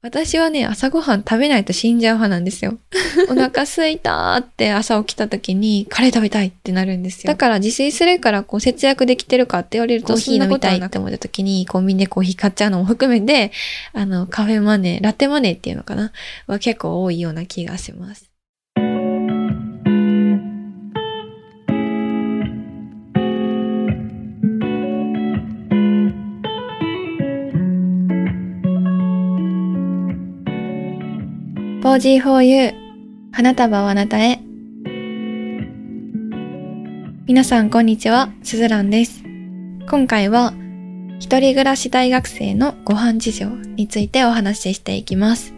私はね、朝ごはん食べないと死んじゃう派なんですよ。お腹すいたって朝起きた時にカレー食べたいってなるんですよ。だから自炊するからこう節約できてるかって言われるとコーヒー飲みたいって思った時にコンビニでコーヒー買っちゃうのも含めて、あの、カフェマネー、ラテマネーっていうのかな？は結構多いような気がします。4G4U 花束をあなたへ皆さんこんにちは、すずらんです。今回は一人暮らし大学生のご飯事情についてお話ししていきます。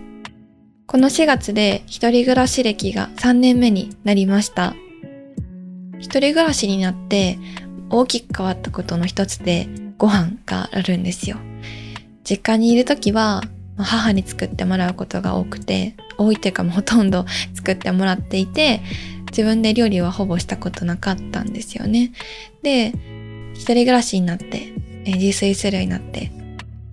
この4月で一人暮らし歴が3年目になりました。一人暮らしになって大きく変わったことの一つでご飯があるんですよ。実家にいるときは母に作ってもらうことが多くて多いっていうかもうほとんど作ってもらっていて自分で料理はほぼしたことなかったんですよね。で一人暮らしになって、自炊するようになって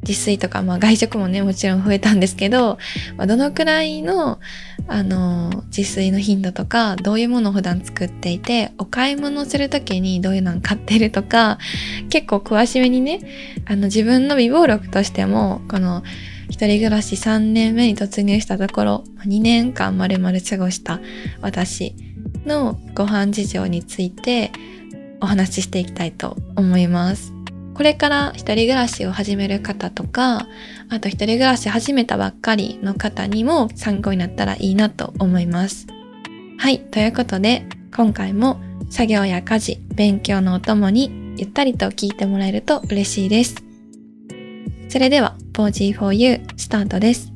自炊とか、まあ、外食もねもちろん増えたんですけど、まあ、どのくらいのあの自炊の頻度とかどういうものを普段作っていてお買い物する時にどういうのを買ってるとか結構詳しめにねあの自分の備忘録としてもこの一人暮らし3年目に突入したところ、2年間まるまる過ごした私のご飯事情についてお話ししていきたいと思います。これから一人暮らしを始める方とか、あと一人暮らし始めたばっかりの方にも参考になったらいいなと思います。はい、ということで今回も作業や家事、勉強のお供にゆったりと聞いてもらえると嬉しいです。それでは 4G4U スタートです。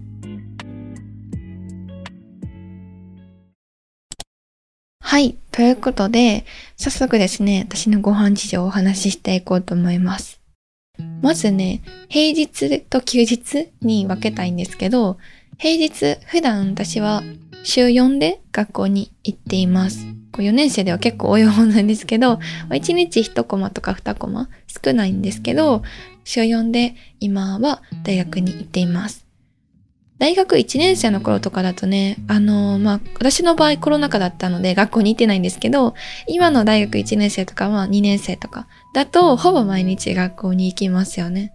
はい。ということで、早速ですね、私のご飯事情をお話ししていこうと思います。まずね、平日と休日に分けたいんですけど、平日、普段私は週4で学校に行っています。4年生では結構多い方なんですけど、1日1コマとか2コマ少ないんですけど、週4で今は大学に行っています。大学1年生の頃とかだとね、あのー、まあ、私の場合コロナ禍だったので学校に行ってないんですけど、今の大学1年生とかは2年生とかだとほぼ毎日学校に行きますよね。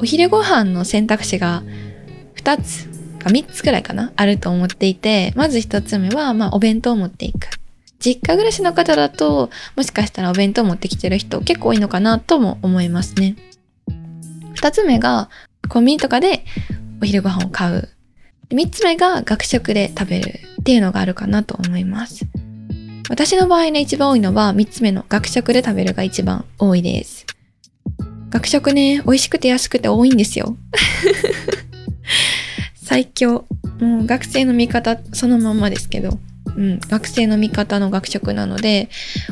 お昼ご飯の選択肢が2つか3つくらいかなあると思っていて、まず1つ目は、まあ、お弁当を持っていく。実家暮らしの方だと、もしかしたらお弁当持ってきてる人結構多いのかなとも思いますね。二つ目が、コンビニとかでお昼ご飯を買う。三つ目が学食で食べるっていうのがあるかなと思います。私の場合ね、一番多いのは三つ目の学食で食べるが一番多いです。学食ね、美味しくて安くて多いんですよ。最強。もう学生の味方そのまんまですけど。うん、学生の味方の学食なので、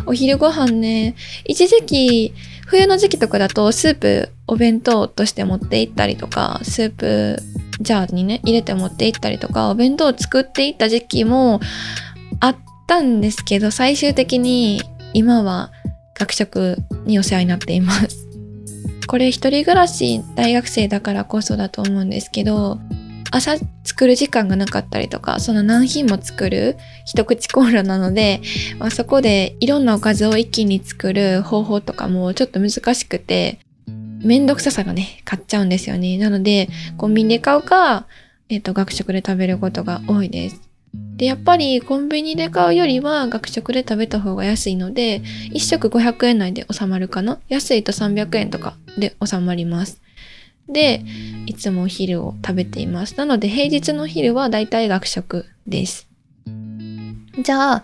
お昼ご飯ね、一時期、冬の時期とかだとスープお弁当として持って行ったりとか、スープジャーにね、入れて持って行ったりとか、お弁当を作っていった時期もあったんですけど、最終的に今は学食にお世話になっています。これ一人暮らし大学生だからこそだと思うんですけど、朝作る時間がなかったりとか、その何品も作る一口コンロなので、まあ、そこでいろんなおかずを一気に作る方法とかもちょっと難しくて、めんどくささがね、買っちゃうんですよね。なので、コンビニで買うか、えっ、ー、と、学食で食べることが多いです。で、やっぱりコンビニで買うよりは学食で食べた方が安いので、1食500円内で収まるかな？安いと300円とかで収まります。で、いつもお昼を食べています。なので平日の昼はだいたい学食です。じゃあ、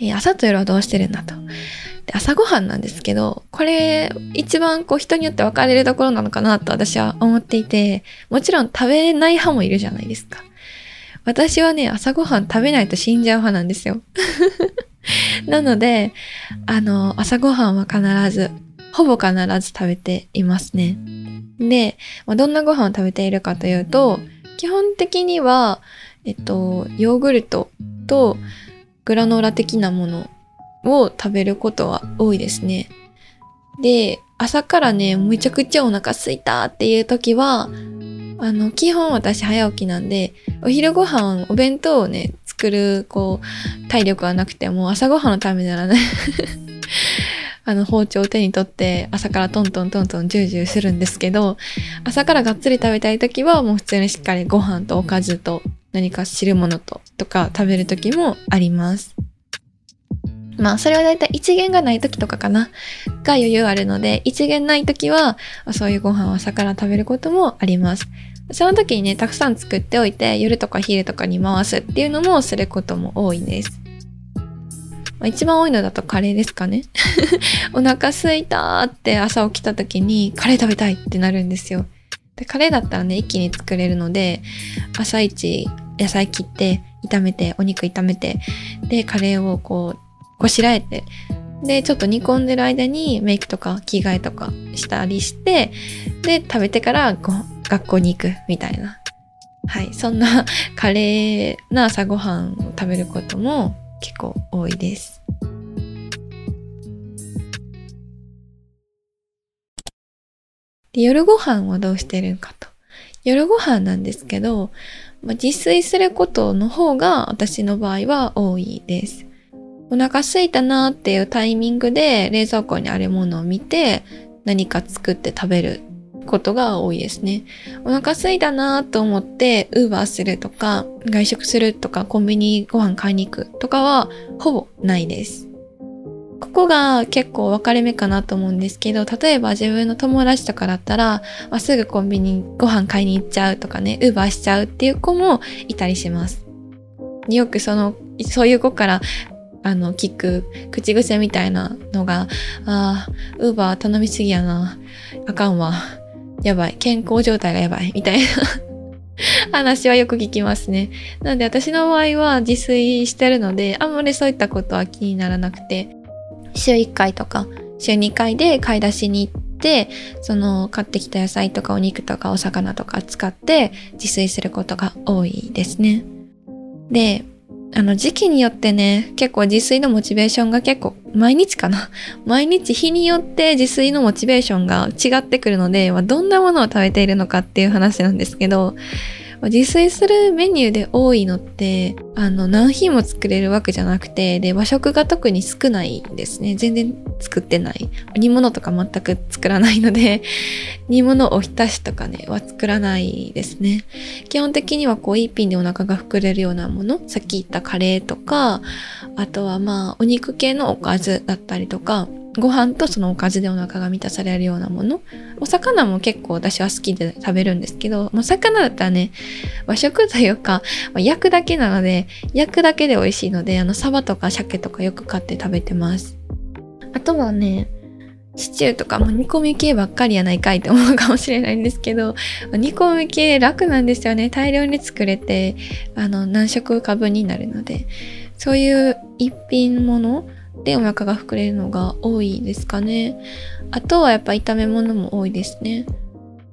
え、朝と夜はどうしてるんだと。で朝ごはんなんですけど、これ一番こう人によって分かれるところなのかなと私は思っていて、もちろん食べない派もいるじゃないですか。私はね、朝ごはん食べないと死んじゃう派なんですよ。なので、あの、朝ごはんは必ず、ほぼ必ず食べていますね。で、まあ、どんなご飯を食べているかというと、基本的には、えっと、ヨーグルトとグラノーラ的なものを食べることは多いですね。で、朝からね、めちゃくちゃお腹すいたっていう時は、あの、基本私早起きなんで、お昼ご飯、お弁当をね、作る、こう、体力はなくても、朝ごはんのためならねあの、包丁を手に取って、朝からトントントントンジュージューするんですけど、朝からがっつり食べたい時は、もう普通にしっかりご飯とおかずと、何か汁物と、とか食べる時もあります。まあ、それはだいたい一元がない時とかかな。が余裕あるので、一元ない時は、そういうご飯を朝から食べることもあります。その時にね、たくさん作っておいて、夜とか昼とかに回すっていうのもすることも多いです。まあ、一番多いのだとカレーですかね。お腹すいたーって朝起きた時にカレー食べたいってなるんですよ。で、カレーだったらね、一気に作れるので、朝一野菜切って、炒めて、お肉炒めて、で、カレーをこう、こしらえて、で、ちょっと煮込んでる間にメイクとか着替えとかしたりして、で、食べてからご学校に行くみたいな。はい。そんなカレーな朝ごはんを食べることも結構多いです。で夜ご飯はどうしてるかと。夜ご飯なんですけど、まあ、自炊することの方が私の場合は多いです。お腹空いたなっていうタイミングで冷蔵庫にあるものを見て何か作って食べることが多いですね。お腹空いたなと思ってウーバーするとか外食するとかコンビニご飯買いに行くとかはほぼないです。ここが結構分かれ目かなと思うんですけど、例えば自分の友達とかだったら、まあ、すぐコンビニご飯買いに行っちゃうとかね、ウーバーしちゃうっていう子もいたりします。よくその、そういう子からあの、聞く口癖みたいなのが、ああ、ウーバー頼みすぎやな。あかんわ。やばい。健康状態がやばい。みたいな 話はよく聞きますね。なので私の場合は自炊してるので、あんまりそういったことは気にならなくて、週1回とか、週2回で買い出しに行って、その買ってきた野菜とかお肉とかお魚とか使って自炊することが多いですね。で、あの時期によってね、結構自炊のモチベーションが結構毎日かな。毎日日によって自炊のモチベーションが違ってくるので、まあ、どんなものを食べているのかっていう話なんですけど、自炊するメニューで多いのって、あの、何品も作れるわけじゃなくて、で、和食が特に少ないんですね。全然作ってない。煮物とか全く作らないので、煮物おひたしとかね、は作らないですね。基本的にはこう、一品でお腹が膨れるようなもの、さっき言ったカレーとか、あとはまあ、お肉系のおかずだったりとか、ご飯とそのおかずでお腹が満たされるようなもの。お魚も結構私は好きで食べるんですけど、お魚だったらね、和食というか、まあ、焼くだけなので、焼くだけで美味しいので、あの、サバとか鮭とかよく買って食べてます。あとはね、シチューとかも煮込み系ばっかりやないかいって思うかもしれないんですけど、煮込み系楽なんですよね。大量に作れて、あの、何食か分になるので、そういう一品ものでお腹が膨れるのが多いですかね。あとはやっぱ炒め物も多いですね。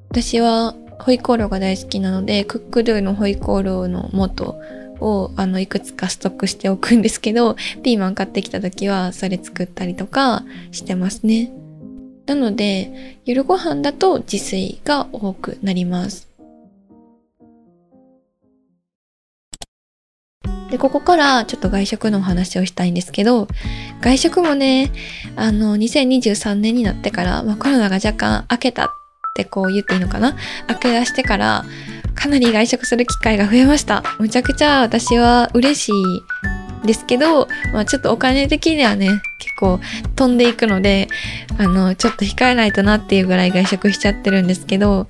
私はホイコーローが大好きなので、クックドゥのホイコーローの素をあのいくつかストックしておくんですけど、ピーマン買ってきた時はそれ作ったりとかしてますね。なので、夜ご飯だと自炊が多くなります。で、ここからちょっと外食のお話をしたいんですけど、外食もね、あの、2023年になってから、まあ、コロナが若干明けたってこう言っていいのかな？明け出してから、かなり外食する機会が増えました。むちゃくちゃ私は嬉しいですけど、まあ、ちょっとお金的にはね、結構飛んでいくので、あの、ちょっと控えないとなっていうぐらい外食しちゃってるんですけど、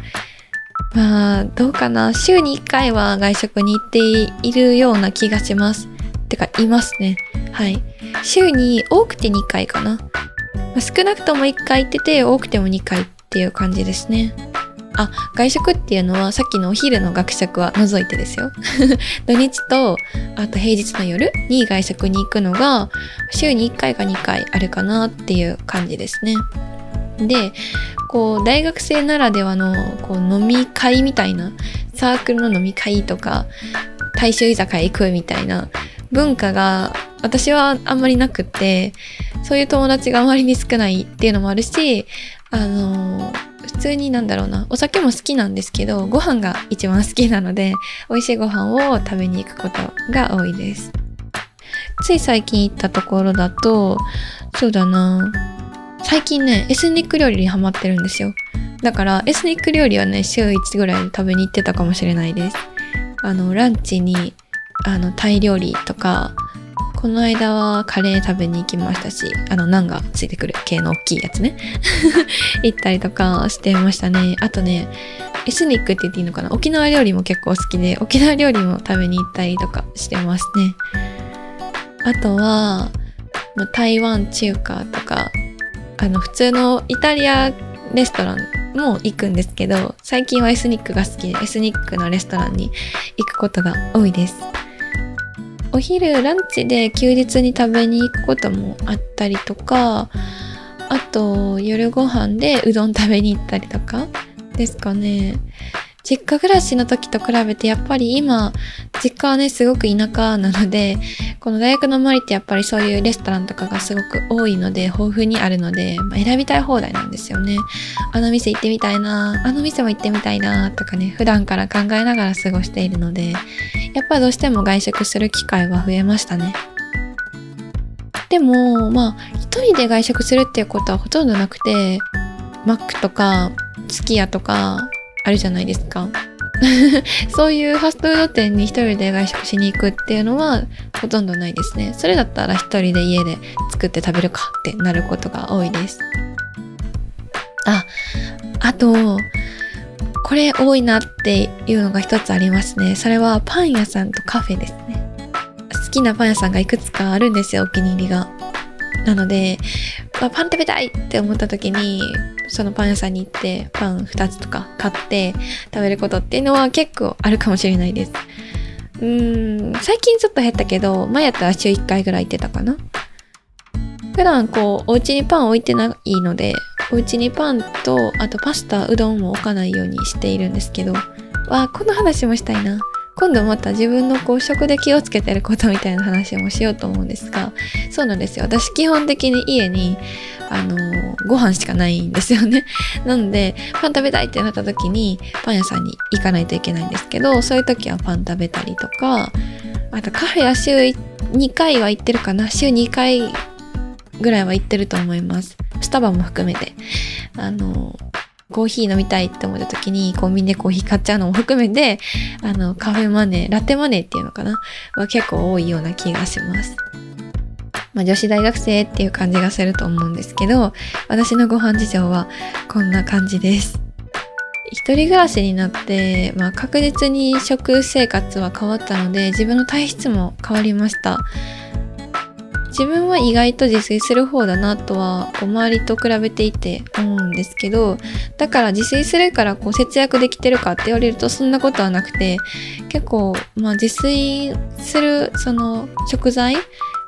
まあ、どうかな。週に1回は外食に行っているような気がします。てか、いますね。はい。週に多くて2回かな。少なくとも1回行ってて、多くても2回っていう感じですね。あ、外食っていうのはさっきのお昼の学食は除いてですよ。土日と、あと平日の夜に外食に行くのが、週に1回か2回あるかなっていう感じですね。で、こう大学生ならではのこう飲み会みたいなサークルの飲み会とか大衆居酒屋行くみたいな文化が私はあんまりなくってそういう友達があまりに少ないっていうのもあるしあの普通になんだろうな、お酒も好きなんですけど、ご飯が一番好きなので、美味しいご飯を食べに行くことが多いです。つい最近行ったところだと、そうだな、最近ね、エスニック料理にハマってるんですよ。だから、エスニック料理はね、週1ぐらい食べに行ってたかもしれないです。あの、ランチに、あの、タイ料理とか、この間はカレー食べに行きましたし、あの、ナンがついてくる系の大きいやつね。行ったりとかしてましたね。あとね、エスニックって言っていいのかな？沖縄料理も結構好きで、沖縄料理も食べに行ったりとかしてますね。あとは、台湾中華とか、あの、普通のイタリアレストランも行くんですけど、最近はエスニックが好きで、エスニックのレストランに行くことが多いです。お昼ランチで休日に食べに行くこともあったりとかあと夜ご飯でうどん食べに行ったりとかですかね実家暮らしの時と比べてやっぱり今、実家はね、すごく田舎なので、この大学の周りってやっぱりそういうレストランとかがすごく多いので、豊富にあるので、まあ、選びたい放題なんですよね。あの店行ってみたいな、あの店も行ってみたいな、とかね、普段から考えながら過ごしているので、やっぱどうしても外食する機会は増えましたね。でも、まあ、一人で外食するっていうことはほとんどなくて、マックとか、すき家とか、あるじゃないですか。そういうファストフード店に一人で外食しに行くっていうのはほとんどないですね。それだったら一人で家で作って食べるかってなることが多いです。あ、あと、これ多いなっていうのが一つありますね。それはパン屋さんとカフェですね。好きなパン屋さんがいくつかあるんですよ、お気に入りが。なのでま、パン食べたいって思った時に、そのパン屋さんに行ってパン2つとか買って食べることっていうのは結構あるかもしれないです。うん、最近ちょっと減ったけど、前やったら週1回ぐらい行ってたかな。普段こう、お家にパン置いてないので、お家にパンと、あとパスタ、うどんも置かないようにしているんですけど、わこの話もしたいな。今度また自分のこう食で気をつけてることみたいな話もしようと思うんですが、そうなんですよ。私基本的に家に、あの、ご飯しかないんですよね。なので、パン食べたいってなった時に、パン屋さんに行かないといけないんですけど、そういう時はパン食べたりとか、あとカフェは週2回は行ってるかな。週2回ぐらいは行ってると思います。スタバも含めて。あのコーヒー飲みたいって思った時にコンビニでコーヒー買っちゃうのも含めて、あの、カフェマネー、ラテマネーっていうのかな？は結構多いような気がします。まあ、女子大学生っていう感じがすると思うんですけど、私のご飯事情はこんな感じです。一人暮らしになって、まあ、確実に食生活は変わったので、自分の体質も変わりました。自分は意外と自炊する方だなとは周りと比べていて思うんですけどだから自炊するからこう節約できてるかって言われるとそんなことはなくて結構まあ自炊するその食材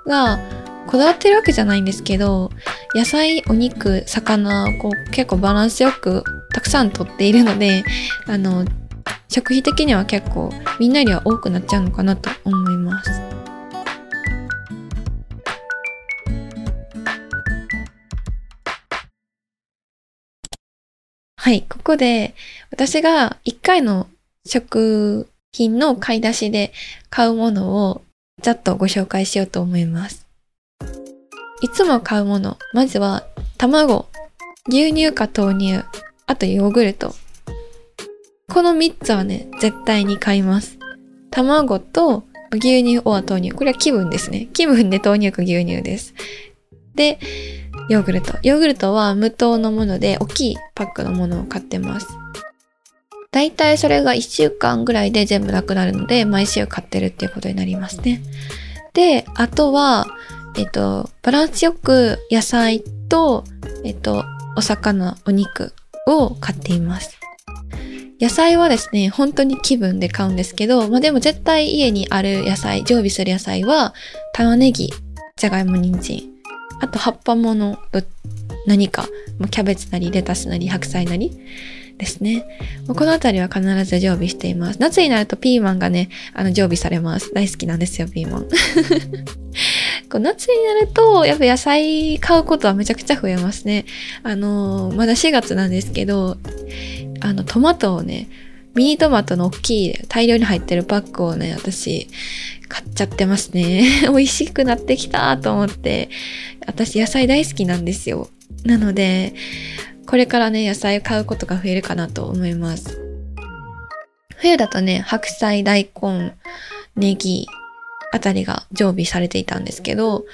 がこだわってるわけじゃないんですけど野菜お肉魚こう結構バランスよくたくさんとっているのであの食費的には結構みんなよりは多くなっちゃうのかなと思います。はい、ここで私が1回の食品の買い出しで買うものをざっとご紹介しようと思います。いつも買うもの、まずは卵、牛乳か豆乳、あとヨーグルト。この3つはね、絶対に買います。卵と牛乳は豆乳。これは気分ですね。気分で豆乳か牛乳です。で、ヨーグルト。ヨーグルトは無糖のもので大きいパックのものを買ってます。だいたいそれが1週間ぐらいで全部なくなるので、毎週買ってるっていうことになりますね。で、あとは、えっと、バランスよく野菜と、えっと、お魚、お肉を買っています。野菜はですね、本当に気分で買うんですけど、まあでも絶対家にある野菜、常備する野菜は、玉ねぎ、じゃがいも、人参、あと葉っぱもの何か、キャベツなりレタスなり白菜なりですね。このあたりは必ず常備しています。夏になるとピーマンがね、あの常備されます。大好きなんですよ、ピーマン。夏になると、やっぱ野菜買うことはめちゃくちゃ増えますね。あの、まだ4月なんですけど、あの、トマトをね、ミニトマトの大きい大量に入ってるパックをね、私、買っちゃってますね。美味しくなってきたと思って。私野菜大好きなんですよ。なので、これからね、野菜を買うことが増えるかなと思います。冬だとね、白菜、大根、ネギあたりが常備されていたんですけど、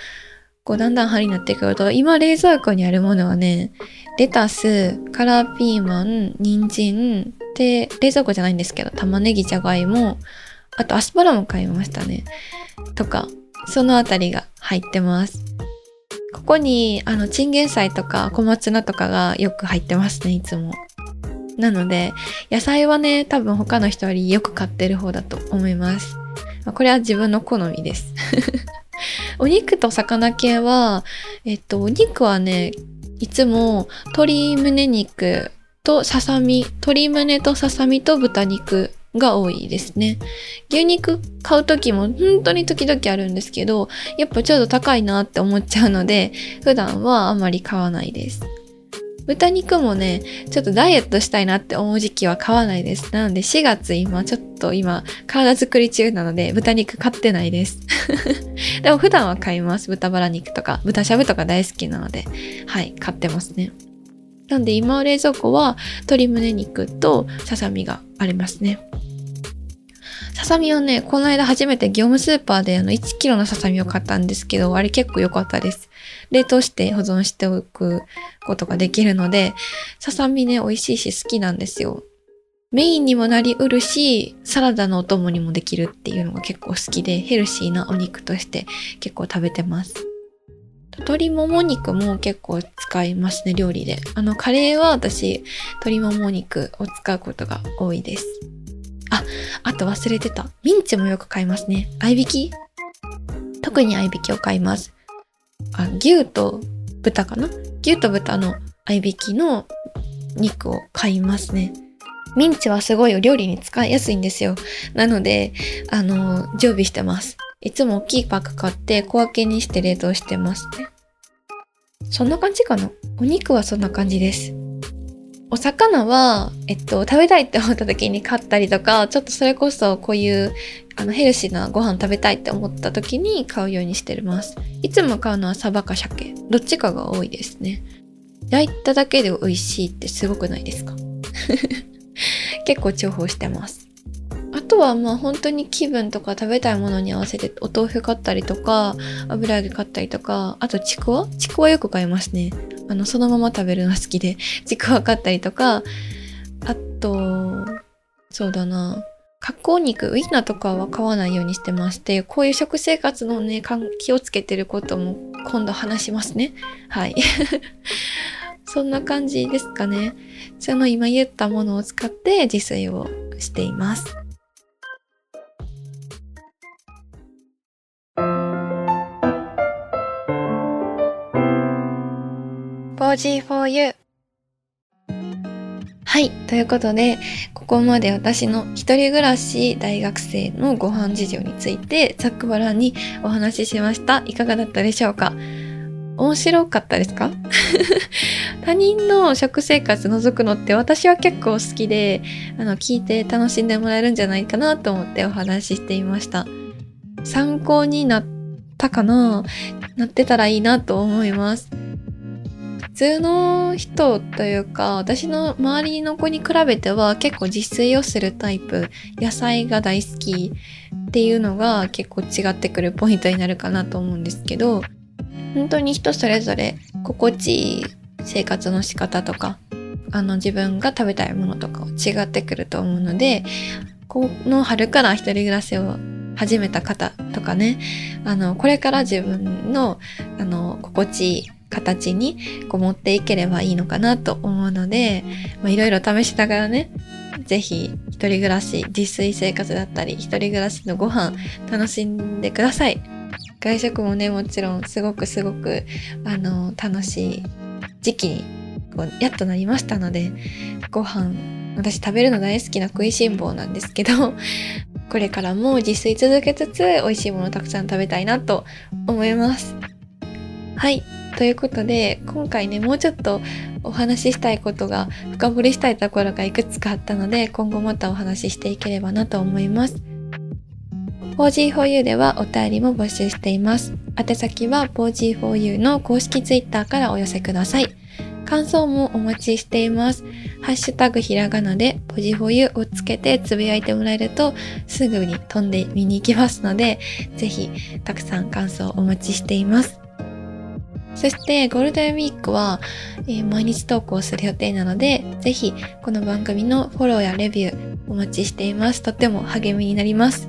こうだんだん春になってくると、今冷蔵庫にあるものはね、レタス、カラーピーマン、人参、で、冷蔵庫じゃないんですけど、玉ねぎ、じゃがいも、あとアスパラも買いましたね。とか、そのあたりが入ってます。ここに、あの、チンゲン菜とか小松菜とかがよく入ってますね、いつも。なので、野菜はね、多分他の人よりよく買ってる方だと思います。これは自分の好みです。お肉と魚系は、えっと、お肉はね、いつも鶏胸肉とささみ、鶏胸とささみと豚肉が多いですね。牛肉買う時も本当に時々あるんですけど、やっぱちょっと高いなって思っちゃうので、普段はあまり買わないです。豚肉もね、ちょっとダイエットしたいなって思う時期は買わないです。なので4月今ちょっと今体作り中なので豚肉買ってないです。でも普段は買います。豚バラ肉とか豚しゃぶとか大好きなので、はい、買ってますね。なんで今冷蔵庫は鶏胸肉とささみがありますね。ささみをね、この間初めて業務スーパーであの1キロのささみを買ったんですけど、あれ結構良かったです。冷凍して保存しておくことができるので、ささみね、美味しいし好きなんですよ。メインにもなりうるし、サラダのお供にもできるっていうのが結構好きで、ヘルシーなお肉として結構食べてます。鶏もも肉も結構使いますね、料理で。あの、カレーは私、鶏もも肉を使うことが多いです。あ、あと忘れてた。ミンチもよく買いますね。合いびき？特に合いびきを買います。あ、牛と豚かな？牛と豚の合いびきの肉を買いますね。ミンチはすごいお料理に使いやすいんですよ。なので、あの、常備してます。いつも大きいパック買って小分けにして冷凍してますね。そんな感じかな？お肉はそんな感じです。お魚は、えっと、食べたいって思った時に買ったりとか、ちょっとそれこそこういうあのヘルシーなご飯食べたいって思った時に買うようにしてます。いつも買うのはサバか鮭。どっちかが多いですね。焼いただけで美味しいってすごくないですか？結構重宝してます。あとはまあ本当に気分とか食べたいものに合わせてお豆腐買ったりとか、油揚げ買ったりとか、あとちくわ？ちくわよく買いますね。あの、そのまま食べるの好きで、ちくわ買ったりとか、あと、そうだな、加工肉、ウインナーとかは買わないようにしてまして、こういう食生活のね、気をつけてることも今度話しますね。はい。そんな感じですかね。その今言ったものを使って自炊をしています。4G4U はい。ということで、ここまで私の一人暮らし大学生のご飯事情についてざっくばらんにお話ししました。いかがだったでしょうか？面白かったですか？他人の食生活覗くのって私は結構好きで、あの、聞いて楽しんでもらえるんじゃないかなと思ってお話ししていました。参考になったかな？なってたらいいなと思います。普通の人というか私の周りの子に比べては結構自炊をするタイプ。野菜が大好きっていうのが結構違ってくるポイントになるかなと思うんですけど本当に人それぞれ心地いい生活の仕方とかあの自分が食べたいものとか違ってくると思うのでこの春から一人暮らしを始めた方とかねあのこれから自分のあの心地いい形にこう持っていければいいのかなと思うので、いろいろ試しながらね、ぜひ一人暮らし、自炊生活だったり、一人暮らしのご飯楽しんでください。外食もね、もちろんすごくすごく、あの、楽しい時期にこうやっとなりましたので、ご飯、私食べるの大好きな食いしん坊なんですけど、これからも自炊続けつつ美味しいものをたくさん食べたいなと思いますはいということで今回ねもうちょっとお話ししたいことが深掘りしたいところがいくつかあったので今後またお話ししていければなと思います 4G4U ではお便りも募集しています宛先は 4G4U の公式 Twitter からお寄せください感想もお待ちしています。ハッシュタグひらがなでポジフォユをつけてつぶやいてもらえるとすぐに飛んで見に行きますので、ぜひたくさん感想お待ちしています。そしてゴールデンウィークは、えー、毎日投稿する予定なので、ぜひこの番組のフォローやレビューお待ちしています。とっても励みになります。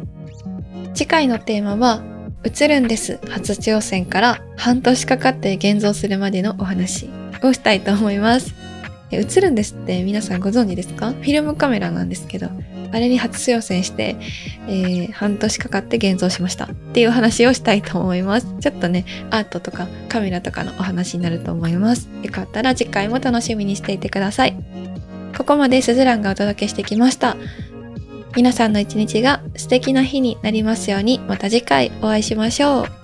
次回のテーマは、映るんです。初挑戦から半年かかって現像するまでのお話をしたいと思います。映るんですって皆さんご存知ですか？フィルムカメラなんですけど、あれに初挑戦して、えー、半年かかって現像しましたっていう話をしたいと思います。ちょっとね、アートとかカメラとかのお話になると思います。よかったら次回も楽しみにしていてください。ここまでスズランがお届けしてきました。皆さんの一日が素敵な日になりますように、また次回お会いしましょう。